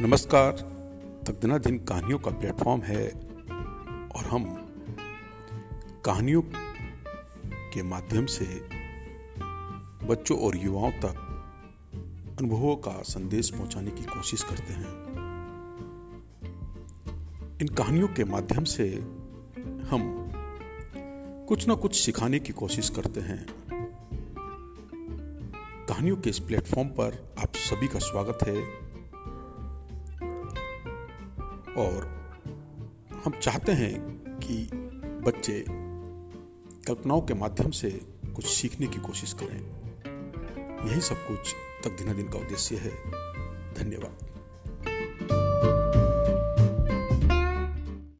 नमस्कार। तकदना दिन कहानियों का प्लेटफॉर्म है और हम कहानियों के माध्यम से बच्चों और युवाओं तक अनुभवों का संदेश पहुँचाने की कोशिश करते हैं। इन कहानियों के माध्यम से हम कुछ ना कुछ सिखाने की कोशिश करते हैं। कहानियों के इस प्लेटफॉर्म पर आप सभी का स्वागत है। और हम चाहते हैं कि बच्चे कल्पनाओं के माध्यम से कुछ सीखने की कोशिश करें। यही सब कुछ तक दिन का उद्देश्य है। धन्यवाद।